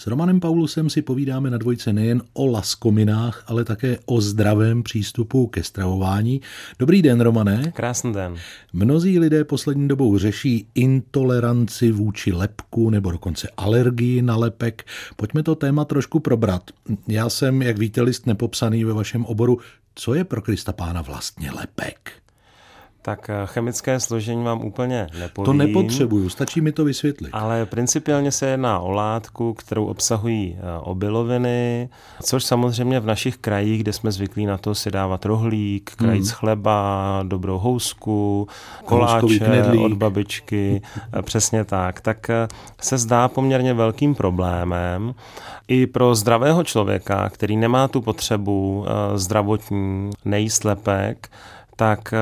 S Romanem Paulusem si povídáme na dvojce nejen o laskominách, ale také o zdravém přístupu ke stravování. Dobrý den, Romane. Krásný den. Mnozí lidé poslední dobou řeší intoleranci vůči lepku nebo dokonce alergii na lepek. Pojďme to téma trošku probrat. Já jsem, jak víte, list nepopsaný ve vašem oboru. Co je pro Krista pána vlastně lepek? Tak eh, chemické složení vám úplně nepovím. To nepotřebuju, stačí mi to vysvětlit. Ale principiálně se jedná o látku, kterou obsahují eh, obiloviny, což samozřejmě v našich krajích, kde jsme zvyklí na to si dávat rohlík, krajíc hmm. chleba, dobrou housku, koláče od babičky, eh, přesně tak, tak se zdá poměrně velkým problémem i pro zdravého člověka, který nemá tu potřebu zdravotní, nejíst lepek, tak eh,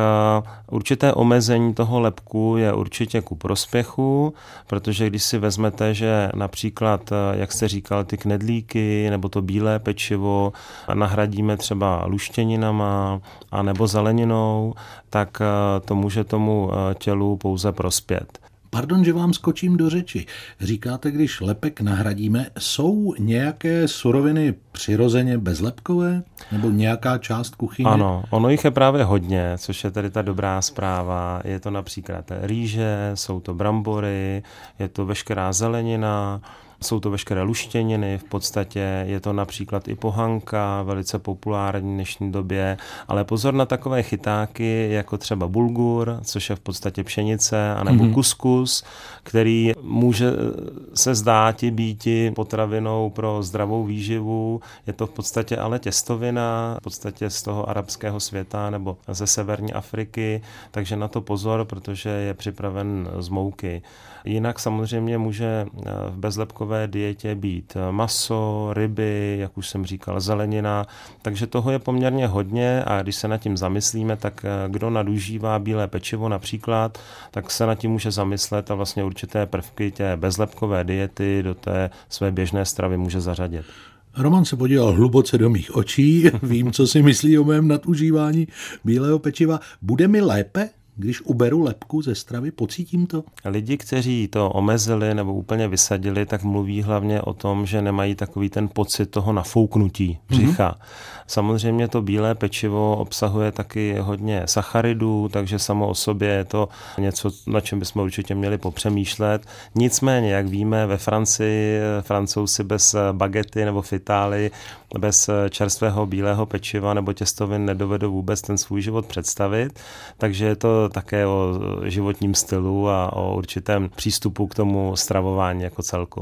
určité omezení toho lepku je určitě ku prospěchu, protože když si vezmete, že například, eh, jak jste říkal, ty knedlíky nebo to bílé pečivo nahradíme třeba luštěninama a nebo zeleninou, tak eh, to může tomu tělu pouze prospět. Pardon, že vám skočím do řeči. Říkáte, když lepek nahradíme, jsou nějaké suroviny přirozeně bezlepkové? Nebo nějaká část kuchyně? Ano, ono jich je právě hodně, což je tady ta dobrá zpráva. Je to například rýže, jsou to brambory, je to veškerá zelenina, jsou to veškeré luštěniny, v podstatě je to například i pohanka, velice populární v dnešní době, ale pozor na takové chytáky, jako třeba bulgur, což je v podstatě pšenice, anebo mm-hmm. kuskus, který může se zdát být potravinou pro zdravou výživu. Je to v podstatě ale těstovina, v podstatě z toho arabského světa nebo ze severní Afriky, takže na to pozor, protože je připraven z mouky. Jinak samozřejmě může v bezlepkové takové dietě být maso, ryby, jak už jsem říkal, zelenina, takže toho je poměrně hodně a když se nad tím zamyslíme, tak eh, kdo nadužívá bílé pečivo například, tak se nad tím může zamyslet a vlastně určité prvky té bezlepkové diety do té své běžné stravy může zařadit. Roman se podíval hluboce do mých očí, vím, co si myslí o mém nadužívání bílého pečiva. Bude mi lépe? Když uberu lepku ze stravy, pocítím to? Lidi, kteří to omezili nebo úplně vysadili, tak mluví hlavně o tom, že nemají takový ten pocit toho nafouknutí břicha. Mm-hmm. Samozřejmě to bílé pečivo obsahuje taky hodně sacharidů, takže samo o sobě je to něco, na čem bychom určitě měli popřemýšlet. Nicméně, jak víme, ve Francii francouzi bez bagety nebo fitály, bez čerstvého bílého pečiva nebo těstovin nedovedou vůbec ten svůj život představit, takže je to také o životním stylu a o určitém přístupu k tomu stravování jako celku.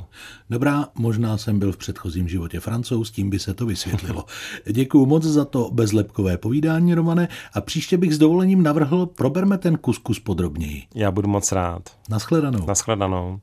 Dobrá, možná jsem byl v předchozím životě francouz, tím by se to vysvětlilo. Děkuji moc za to bezlepkové povídání, Romane, a příště bych s dovolením navrhl, proberme ten kuskus podrobněji. Já budu moc rád. Naschledanou. Naschledanou.